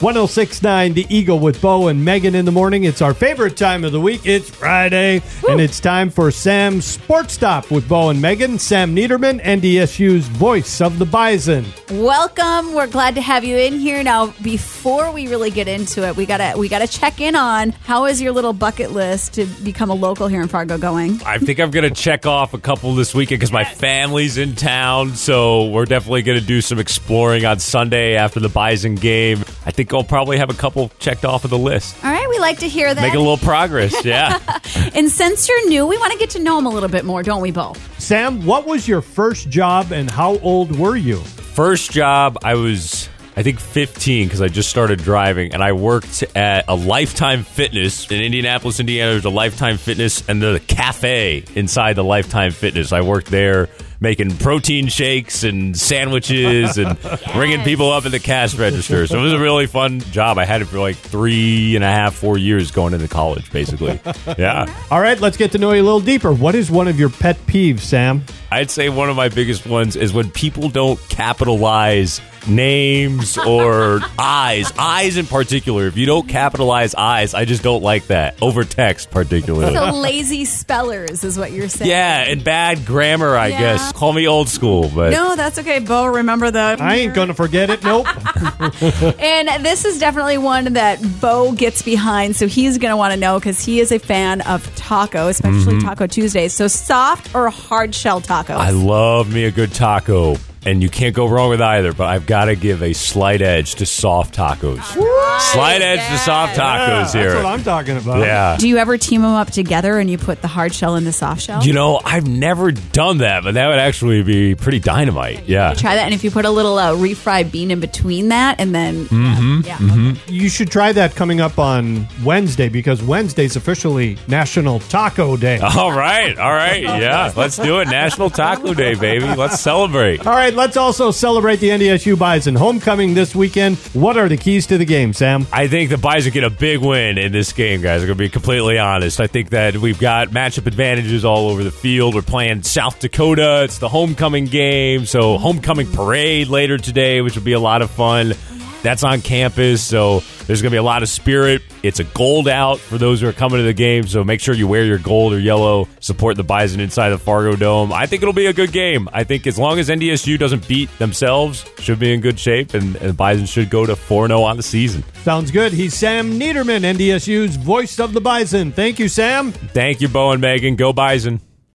1069 The Eagle with Bo and Megan in the morning. It's our favorite time of the week. It's Friday, and it's time for Sam's Sports Stop with Bo and Megan. Sam Neidermann, NDSU's voice of the Bison. Welcome. We're glad to have you in here. Now, before we really get into it, we gotta we gotta check in on how is your little bucket list to become a local here in Fargo going? I think I'm going to check off a couple this weekend because my family's in town. So we're definitely going to do some exploring on Sunday after the Bison game. I think I'll probably have a couple checked off of the list. All right, we like to hear that. Make a little progress. Yeah. and since you're new, we want to get to know him a little bit more, don't we, Bo? Sam, what was your first job and how old were you? First job, I was. I think 15 because I just started driving and I worked at a Lifetime Fitness in Indianapolis, Indiana. There's a Lifetime Fitness and the cafe inside the Lifetime Fitness. I worked there making protein shakes and sandwiches and ringing people up at the cash register. So it was a really fun job. I had it for like three and a half, four years going into college, basically. Yeah. All right, let's get to know you a little deeper. What is one of your pet peeves, Sam? I'd say one of my biggest ones is when people don't capitalize names or eyes. Eyes in particular. If you don't capitalize eyes, I just don't like that. Over text, particularly. So lazy spellers is what you're saying. Yeah, and bad grammar, I Yeah. guess. Call me old school, but No, that's okay, Bo. Remember that. I ain't going to forget it. Nope. And this is definitely one that Bo gets behind, so he's going to want to know because he is a fan of taco, especially mm-hmm. Taco Tuesdays. So soft or hard shell tacos? I love me a good taco. And you can't go wrong with either, but I've got to give a slight edge to soft tacos. Slight edge to soft tacos here. That's what I'm talking about. yeah. Do you ever team them up together and you put the hard shell in the soft shell? You know, I've never done that, but that would actually be pretty dynamite. Yeah. Try that, and if you put a little uh, refried bean in between that, and then Mm-hmm. yeah, You should try that coming up on Wednesday because Wednesday's officially National Taco Day. All right. All right. Yeah. Let's do it. National Taco Day, baby. Let's celebrate. All right, let's also celebrate the NDSU Bison homecoming this weekend. What are the keys to the game, Sam? I think the Bison get a big win in this game, guys. I'm going to be completely honest. I think that we've got matchup advantages all over the field. We're playing South Dakota. It's the homecoming game. So, homecoming parade later today, which will be a lot of fun. That's on campus. So, there's going to be a lot of spirit. It's a gold out for those who are coming to the game. So, make sure you wear your gold or yellow. Support the Bison inside the Fargo Dome. I think it'll be a good game. I think as long as NDSU doesn't beat themselves, should be in good shape. And, and Bison should go to 4 0 on the season. Sounds good. He's Sam Neidermann, NDSU's voice of the Bison. Thank you, Sam. Thank you, Bo and Megan. Go Bison.